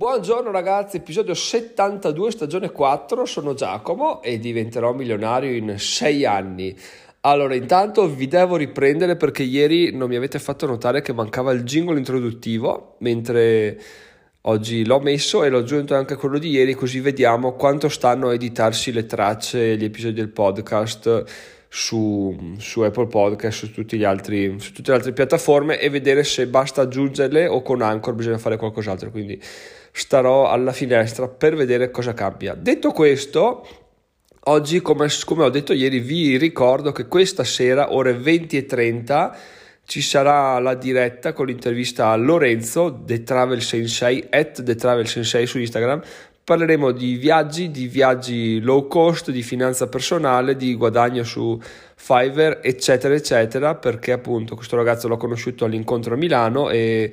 Buongiorno ragazzi, episodio 72, stagione 4, sono Giacomo e diventerò milionario in 6 anni. Allora, intanto vi devo riprendere perché ieri non mi avete fatto notare che mancava il jingle introduttivo, mentre oggi l'ho messo e l'ho aggiunto anche quello di ieri, così vediamo quanto stanno a editarsi le tracce e gli episodi del podcast su, su, Apple Podcast, su, altri, su tutte le altre piattaforme e vedere se basta aggiungerle o con Anchor bisogna fare qualcos'altro. Quindi starò alla finestra per vedere cosa cambia. Detto questo, oggi, come, come ho detto ieri, vi ricordo che questa sera, ore 20 e 30, ci sarà la diretta con l'intervista a Lorenzo, The Travel Sensei, at The Travel Sensei su Instagram. Parleremo di viaggi, di viaggi low cost, di finanza personale, di guadagno su Fiverr, eccetera, eccetera, perché appunto questo ragazzo l'ho conosciuto all'incontro a Milano e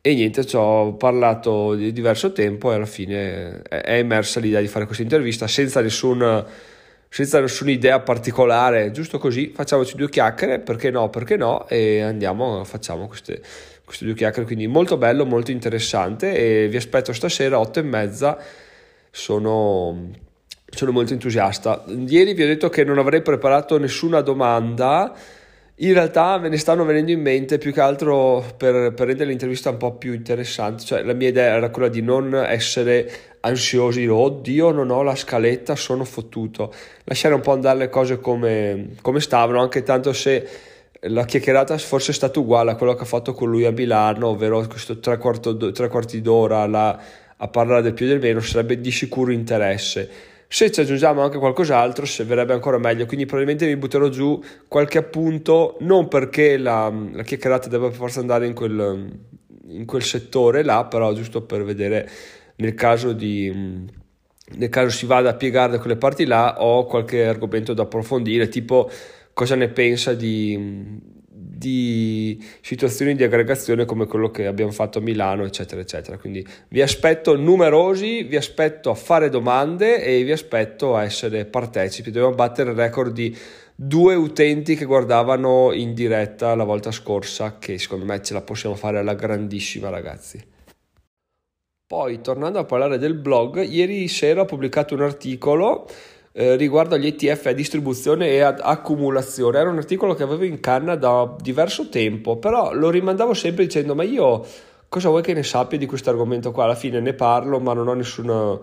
e niente, ci ho parlato di diverso tempo e alla fine è emersa l'idea di fare questa intervista senza, nessun, senza nessuna idea particolare, giusto così, facciamoci due chiacchiere, perché no, perché no, e andiamo, facciamo queste, queste due chiacchiere, quindi molto bello, molto interessante e vi aspetto stasera, otto e mezza, sono, sono molto entusiasta. Ieri vi ho detto che non avrei preparato nessuna domanda, in realtà me ne stanno venendo in mente più che altro per, per rendere l'intervista un po' più interessante, cioè la mia idea era quella di non essere ansiosi, oddio non ho la scaletta, sono fottuto, lasciare un po' andare le cose come, come stavano, anche tanto se la chiacchierata forse è stata uguale a quello che ha fatto con lui a Milano, ovvero questo tre, quarto, tre quarti d'ora la, a parlare del più e del meno, sarebbe di sicuro interesse se ci aggiungiamo anche qualcos'altro, se verrebbe ancora meglio. Quindi probabilmente mi butterò giù qualche appunto, non perché la, la chiacchierata debba per forza andare in quel, in quel settore là, però giusto per vedere nel caso di nel caso si vada a piegare da quelle parti là ho qualche argomento da approfondire tipo cosa ne pensa di, di situazioni di aggregazione come quello che abbiamo fatto a Milano, eccetera, eccetera. Quindi vi aspetto numerosi, vi aspetto a fare domande e vi aspetto a essere partecipi. Dobbiamo battere il record di due utenti che guardavano in diretta la volta scorsa, che secondo me ce la possiamo fare alla grandissima, ragazzi. Poi, tornando a parlare del blog, ieri sera ho pubblicato un articolo eh, riguardo agli ETF a distribuzione e ad accumulazione. Era un articolo che avevo in canna da diverso tempo, però lo rimandavo sempre dicendo ma io cosa vuoi che ne sappia di questo argomento qua? Alla fine ne parlo ma non ho nessuna,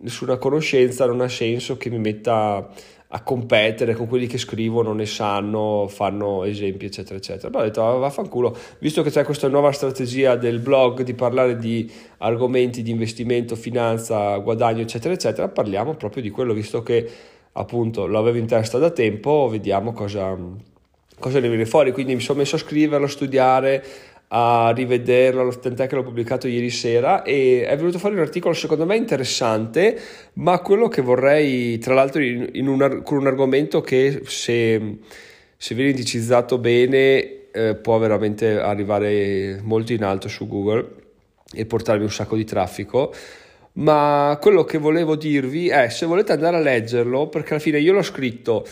nessuna conoscenza, non ha senso che mi metta a competere con quelli che scrivono, ne sanno, fanno esempi, eccetera, eccetera. Poi ho detto, ah, vaffanculo, visto che c'è questa nuova strategia del blog di parlare di argomenti di investimento, finanza, guadagno, eccetera, eccetera, parliamo proprio di quello, visto che appunto l'avevo in testa da tempo, vediamo cosa, cosa ne viene fuori. Quindi mi sono messo a scriverlo, a studiare, a rivederlo, tant'è che l'ho pubblicato ieri sera e è venuto fuori un articolo secondo me interessante, ma quello che vorrei, tra l'altro in, in un, con un argomento che se, se viene indicizzato bene eh, può veramente arrivare molto in alto su Google e portarmi un sacco di traffico. Ma quello che volevo dirvi è se volete andare a leggerlo, perché alla fine io l'ho scritto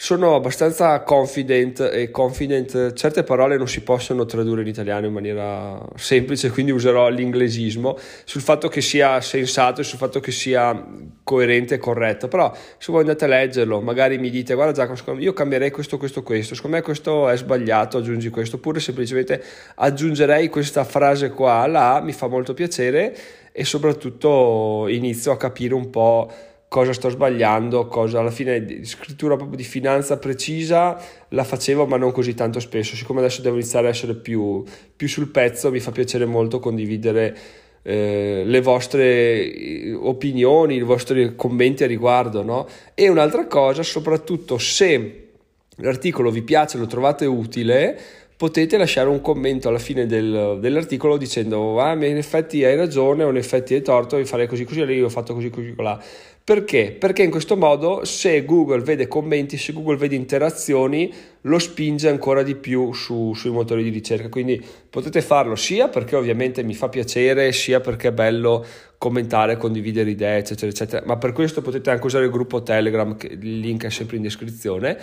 sono abbastanza confident e confident, certe parole non si possono tradurre in italiano in maniera semplice, quindi userò l'inglesismo sul fatto che sia sensato e sul fatto che sia coerente e corretto, però se voi andate a leggerlo, magari mi dite guarda Giacomo, io cambierei questo, questo, questo, secondo me questo è sbagliato, aggiungi questo, oppure semplicemente aggiungerei questa frase qua, là, mi fa molto piacere e soprattutto inizio a capire un po' cosa sto sbagliando, cosa alla fine scrittura proprio di finanza precisa la facevo ma non così tanto spesso, siccome adesso devo iniziare a essere più, più sul pezzo mi fa piacere molto condividere eh, le vostre eh, opinioni, i vostri commenti a riguardo, no? E un'altra cosa, soprattutto se l'articolo vi piace, lo trovate utile, potete lasciare un commento alla fine del, dell'articolo dicendo ah, in effetti hai ragione o in effetti hai torto, devi fare così così, io ho fatto così così là. Perché? Perché in questo modo se Google vede commenti, se Google vede interazioni, lo spinge ancora di più su, sui motori di ricerca. Quindi potete farlo sia perché ovviamente mi fa piacere, sia perché è bello commentare, condividere idee, eccetera, eccetera. Ma per questo potete anche usare il gruppo Telegram, il link è sempre in descrizione.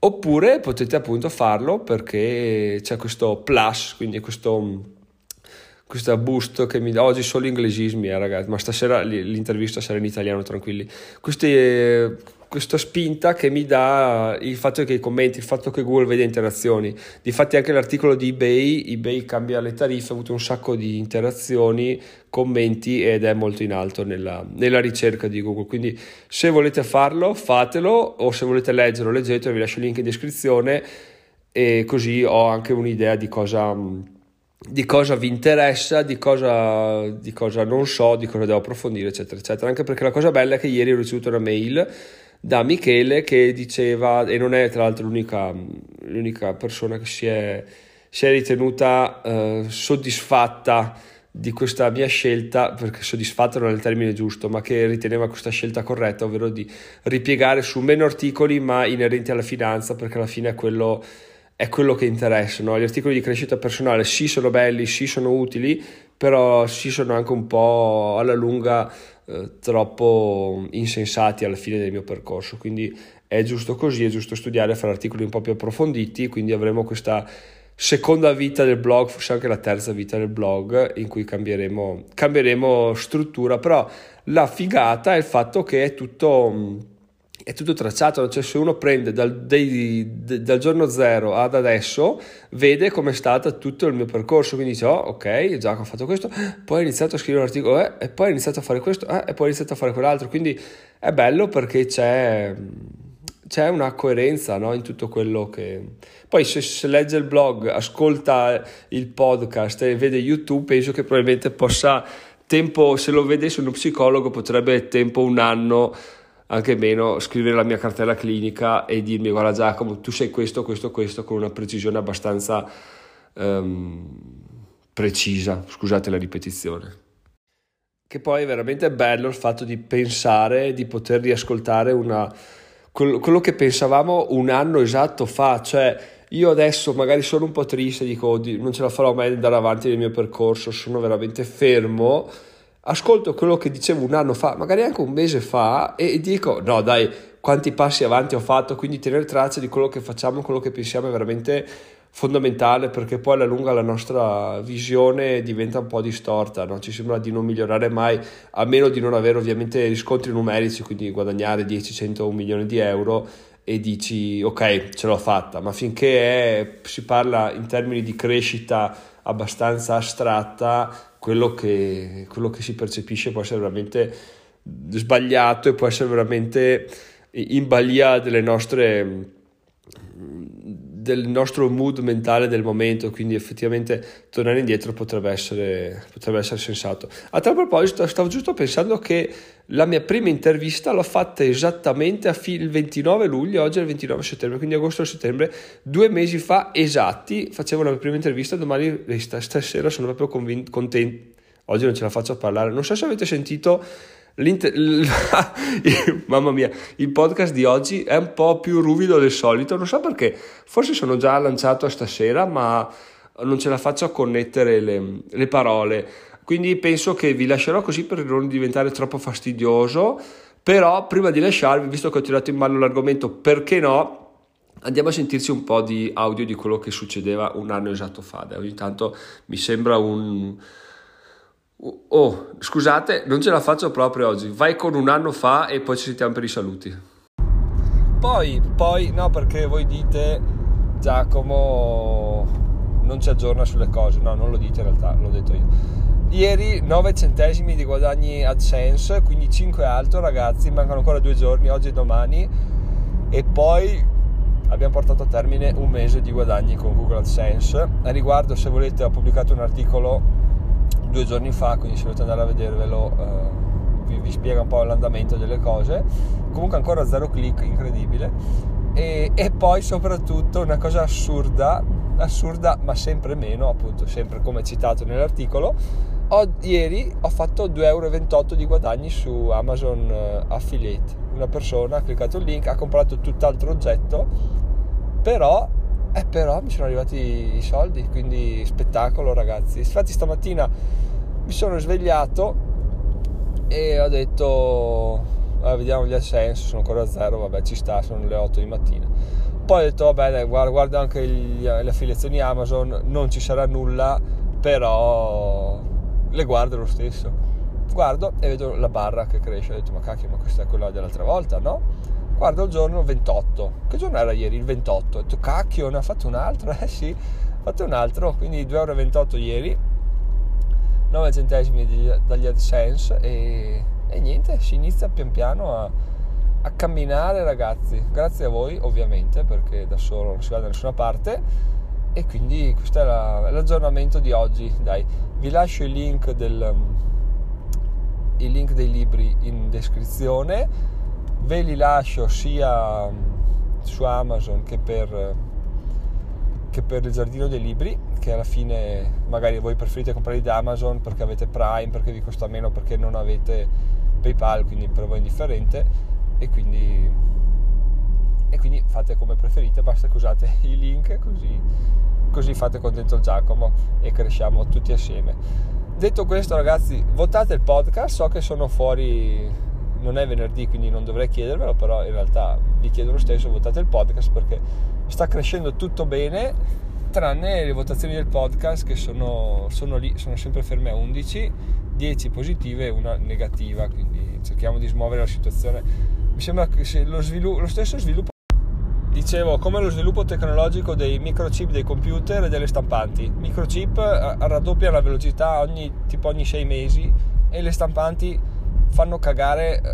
Oppure potete appunto farlo perché c'è questo plus, quindi questo questa boost che mi dà oggi solo inglesismi eh, ragazzi ma stasera l'intervista sarà in italiano tranquilli queste questa spinta che mi dà il fatto che i commenti, il fatto che Google vede interazioni. Difatti anche l'articolo di eBay, eBay cambia le tariffe, ha avuto un sacco di interazioni, commenti ed è molto in alto nella, nella ricerca di Google. Quindi se volete farlo, fatelo o se volete leggerlo, leggetelo, vi lascio il link in descrizione e così ho anche un'idea di cosa di cosa vi interessa, di cosa, di cosa, non so, di cosa devo approfondire, eccetera, eccetera. Anche perché la cosa bella è che ieri ho ricevuto una mail da Michele che diceva, e non è tra l'altro l'unica, l'unica persona che si è, si è ritenuta eh, soddisfatta di questa mia scelta, perché soddisfatta non è il termine giusto, ma che riteneva questa scelta corretta, ovvero di ripiegare su meno articoli ma inerenti alla finanza, perché alla fine è quello, è quello che interessa. No? Gli articoli di crescita personale sì sono belli, sì sono utili, però sì sono anche un po' alla lunga eh, troppo insensati alla fine del mio percorso, quindi è giusto così, è giusto studiare, fare articoli un po' più approfonditi, quindi avremo questa seconda vita del blog, forse anche la terza vita del blog, in cui cambieremo, cambieremo struttura, però la figata è il fatto che è tutto è tutto tracciato, cioè se uno prende dal, dei, dal giorno zero ad adesso, vede com'è stato tutto il mio percorso, quindi dice, oh, ok, già ho fatto questo, poi ho iniziato a scrivere un articolo, eh, e poi ho iniziato a fare questo, eh, e poi ho iniziato a fare quell'altro, quindi è bello perché c'è, c'è una coerenza no, in tutto quello che... Poi se, se legge il blog, ascolta il podcast e vede YouTube, penso che probabilmente possa, tempo, se lo vedesse uno psicologo, potrebbe tempo un anno anche meno scrivere la mia cartella clinica e dirmi guarda Giacomo tu sei questo, questo, questo con una precisione abbastanza um, precisa, scusate la ripetizione. Che poi è veramente bello il fatto di pensare, di poter riascoltare una, quello che pensavamo un anno esatto fa, cioè io adesso magari sono un po' triste, dico non ce la farò mai andare avanti nel mio percorso, sono veramente fermo ascolto quello che dicevo un anno fa, magari anche un mese fa, e dico: no, dai, quanti passi avanti ho fatto. Quindi tenere traccia di quello che facciamo, quello che pensiamo è veramente fondamentale perché poi alla lunga la nostra visione diventa un po' distorta, no? ci sembra di non migliorare mai, a meno di non avere ovviamente riscontri numerici, quindi guadagnare 10, 100, 1 milione di euro e dici ok ce l'ho fatta, ma finché è, si parla in termini di crescita abbastanza astratta, quello che, quello che si percepisce può essere veramente sbagliato e può essere veramente in balia delle nostre del nostro mood mentale del momento, quindi effettivamente tornare indietro potrebbe essere, potrebbe essere sensato. A tal proposito, stavo giusto pensando che la mia prima intervista l'ho fatta esattamente fi- il 29 luglio, oggi è il 29 settembre, quindi agosto e settembre, due mesi fa esatti, facevo la mia prima intervista, domani, stasera sono proprio convin- contento, oggi non ce la faccio a parlare, non so se avete sentito Mamma mia, il podcast di oggi è un po' più ruvido del solito, non so perché, forse sono già lanciato stasera, ma non ce la faccio a connettere le, le parole. Quindi penso che vi lascerò così per non diventare troppo fastidioso. Però prima di lasciarvi, visto che ho tirato in mano l'argomento, perché no? Andiamo a sentirci un po' di audio di quello che succedeva un anno esatto fa. Ogni tanto mi sembra un, Oh, scusate, non ce la faccio proprio oggi. Vai con un anno fa e poi ci sentiamo per i saluti. Poi, poi, no, perché voi dite Giacomo non ci aggiorna sulle cose. No, non lo dite in realtà, l'ho detto io. Ieri 9 centesimi di guadagni AdSense, quindi 5 alto ragazzi, mancano ancora due giorni, oggi e domani. E poi abbiamo portato a termine un mese di guadagni con Google AdSense. A riguardo, se volete, ho pubblicato un articolo due giorni fa, quindi se volete andare a vedervelo uh, vi, vi, spiega un po' l'andamento delle cose. Comunque ancora zero click, incredibile. E, e poi soprattutto una cosa assurda, assurda ma sempre meno, appunto sempre come citato nell'articolo, ho, ieri ho fatto 2,28 euro di guadagni su Amazon uh, Affiliate. Una persona ha cliccato il link, ha comprato tutt'altro oggetto, però eh, però mi sono arrivati i soldi, quindi spettacolo ragazzi. Infatti stamattina mi sono svegliato e ho detto, eh, vediamo gli assenso, sono ancora a zero, vabbè ci sta, sono le 8 di mattina. Poi ho detto, vabbè dai, guarda, guarda anche gli, le affiliazioni Amazon, non ci sarà nulla, però le guardo lo stesso. Guardo e vedo la barra che cresce, ho detto ma cacchio, ma questa è quella dell'altra volta, no? Guardo il giorno 28, che giorno era ieri? Il 28, ho detto cacchio, ne ha fatto un altro? Eh sì, ha fatto un altro, quindi 2,28 euro ieri, 9 centesimi dagli AdSense e, e niente, si inizia pian piano a, a camminare ragazzi, grazie a voi ovviamente perché da solo non si va da nessuna parte. E quindi questo è la, l'aggiornamento di oggi. Dai vi lascio il link, del, il link dei libri in descrizione ve li lascio sia su Amazon che per, che per il giardino dei libri che alla fine magari voi preferite comprarli da Amazon perché avete Prime perché vi costa meno perché non avete PayPal quindi per voi è indifferente e quindi e quindi fate come preferite, basta che usate i link così, così fate contento Giacomo e cresciamo tutti assieme. Detto questo ragazzi, votate il podcast, so che sono fuori, non è venerdì quindi non dovrei chiedervelo, però in realtà vi chiedo lo stesso, votate il podcast perché sta crescendo tutto bene, tranne le votazioni del podcast che sono, sono lì, sono sempre ferme a 11, 10 positive e una negativa, quindi cerchiamo di smuovere la situazione. Mi sembra che lo, svilu- lo stesso sviluppo dicevo come lo sviluppo tecnologico dei microchip dei computer e delle stampanti microchip eh, raddoppia la velocità ogni, tipo ogni sei mesi e le stampanti fanno cagare eh,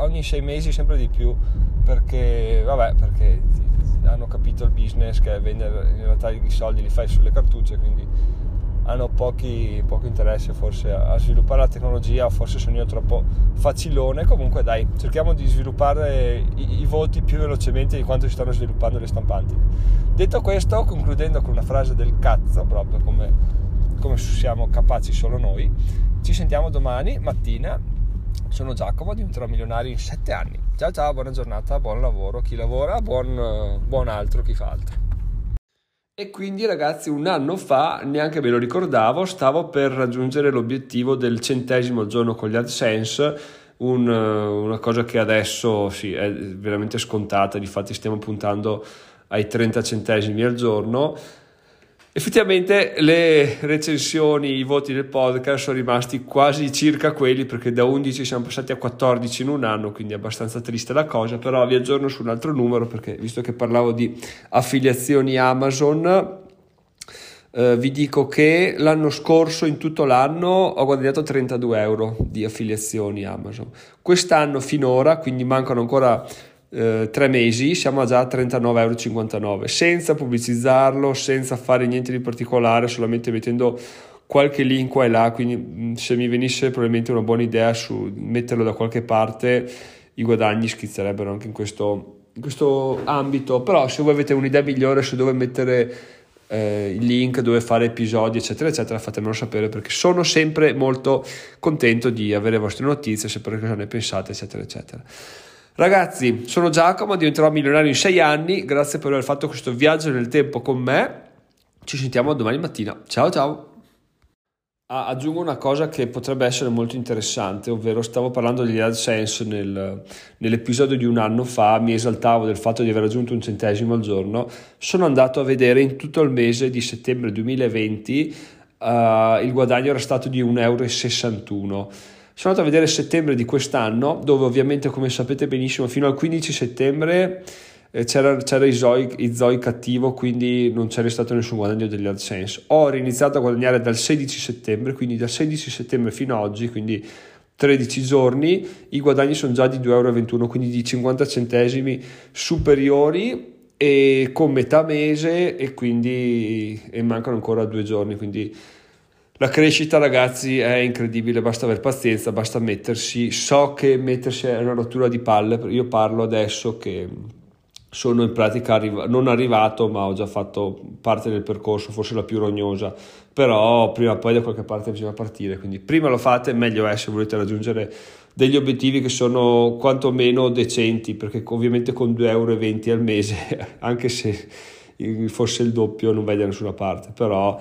ogni sei mesi sempre di più perché vabbè perché hanno capito il business che è vendere in realtà i soldi li fai sulle cartucce quindi hanno pochi, poco interesse forse a, sviluppare la tecnologia, forse sono io troppo facilone, comunque dai, cerchiamo di sviluppare i, i voti più velocemente di quanto si stanno sviluppando le stampanti. Detto questo, concludendo con una frase del cazzo, proprio come, come siamo capaci solo noi, ci sentiamo domani mattina. Sono Giacomo, diventerò milionario in 7 anni. Ciao ciao, buona giornata, buon lavoro, chi lavora, buon, buon altro, chi fa altro. E quindi ragazzi un anno fa, neanche me lo ricordavo, stavo per raggiungere l'obiettivo del centesimo giorno con gli AdSense, un, una cosa che adesso sì, è veramente scontata, difatti stiamo puntando ai 30 centesimi al giorno Effettivamente le recensioni, i voti del podcast sono rimasti quasi circa quelli perché da 11 siamo passati a 14 in un anno, quindi è abbastanza triste la cosa, però vi aggiorno su un altro numero perché visto che parlavo di affiliazioni Amazon, eh, vi dico che l'anno scorso in tutto l'anno ho guadagnato 32 euro di affiliazioni Amazon. Quest'anno finora, quindi mancano ancora eh, tre mesi siamo già a 39,59 euro senza pubblicizzarlo, senza fare niente di particolare, solamente mettendo qualche link qua e là, quindi se mi venisse probabilmente una buona idea su metterlo da qualche parte, i guadagni schizzerebbero anche in questo, in questo ambito, però se voi avete un'idea migliore su dove mettere eh, il link, dove fare episodi, eccetera, eccetera, fatemelo sapere perché sono sempre molto contento di avere le vostre notizie, sapere cosa ne pensate, eccetera, eccetera. Ragazzi, sono Giacomo, diventerò milionario in 6 anni, grazie per aver fatto questo viaggio nel tempo con me. Ci sentiamo domani mattina. Ciao ciao! Ah, aggiungo una cosa che potrebbe essere molto interessante, ovvero stavo parlando degli AdSense nel, nell'episodio di un anno fa, mi esaltavo del fatto di aver raggiunto un centesimo al giorno, sono andato a vedere in tutto il mese di settembre 2020 uh, il guadagno era stato di 1,61 euro sono andato a vedere settembre di quest'anno, dove ovviamente, come sapete benissimo, fino al 15 settembre eh, c'era, c'era i Zoi cattivo, quindi non c'era stato nessun guadagno degli AdSense. Ho riniziato a guadagnare dal 16 settembre, quindi dal 16 settembre fino ad oggi, quindi 13 giorni, i guadagni sono già di 2,21 euro, quindi di 50 centesimi superiori e con metà mese e quindi e mancano ancora due giorni, quindi la crescita, ragazzi, è incredibile, basta avere pazienza, basta mettersi. So che mettersi è una rottura di palle, io parlo adesso che sono in pratica arriva- non arrivato, ma ho già fatto parte del percorso, forse la più rognosa, però prima o poi da qualche parte bisogna partire, quindi prima lo fate, meglio è se volete raggiungere degli obiettivi che sono quantomeno decenti, perché ovviamente con 2,20 euro al mese, anche se fosse il doppio, non vai da nessuna parte, però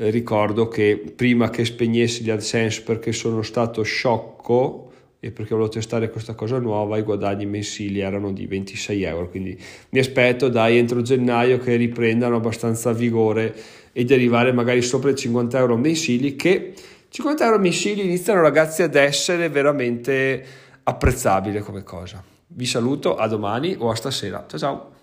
eh, ricordo che prima che spegnessi gli AdSense perché sono stato sciocco e perché volevo testare questa cosa nuova, i guadagni mensili erano di 26 euro. Quindi mi aspetto dai entro gennaio che riprendano abbastanza vigore e di arrivare magari sopra i 50 euro mensili che 50 euro mensili iniziano ragazzi ad essere veramente apprezzabile come cosa. Vi saluto, a domani o a stasera. Ciao ciao!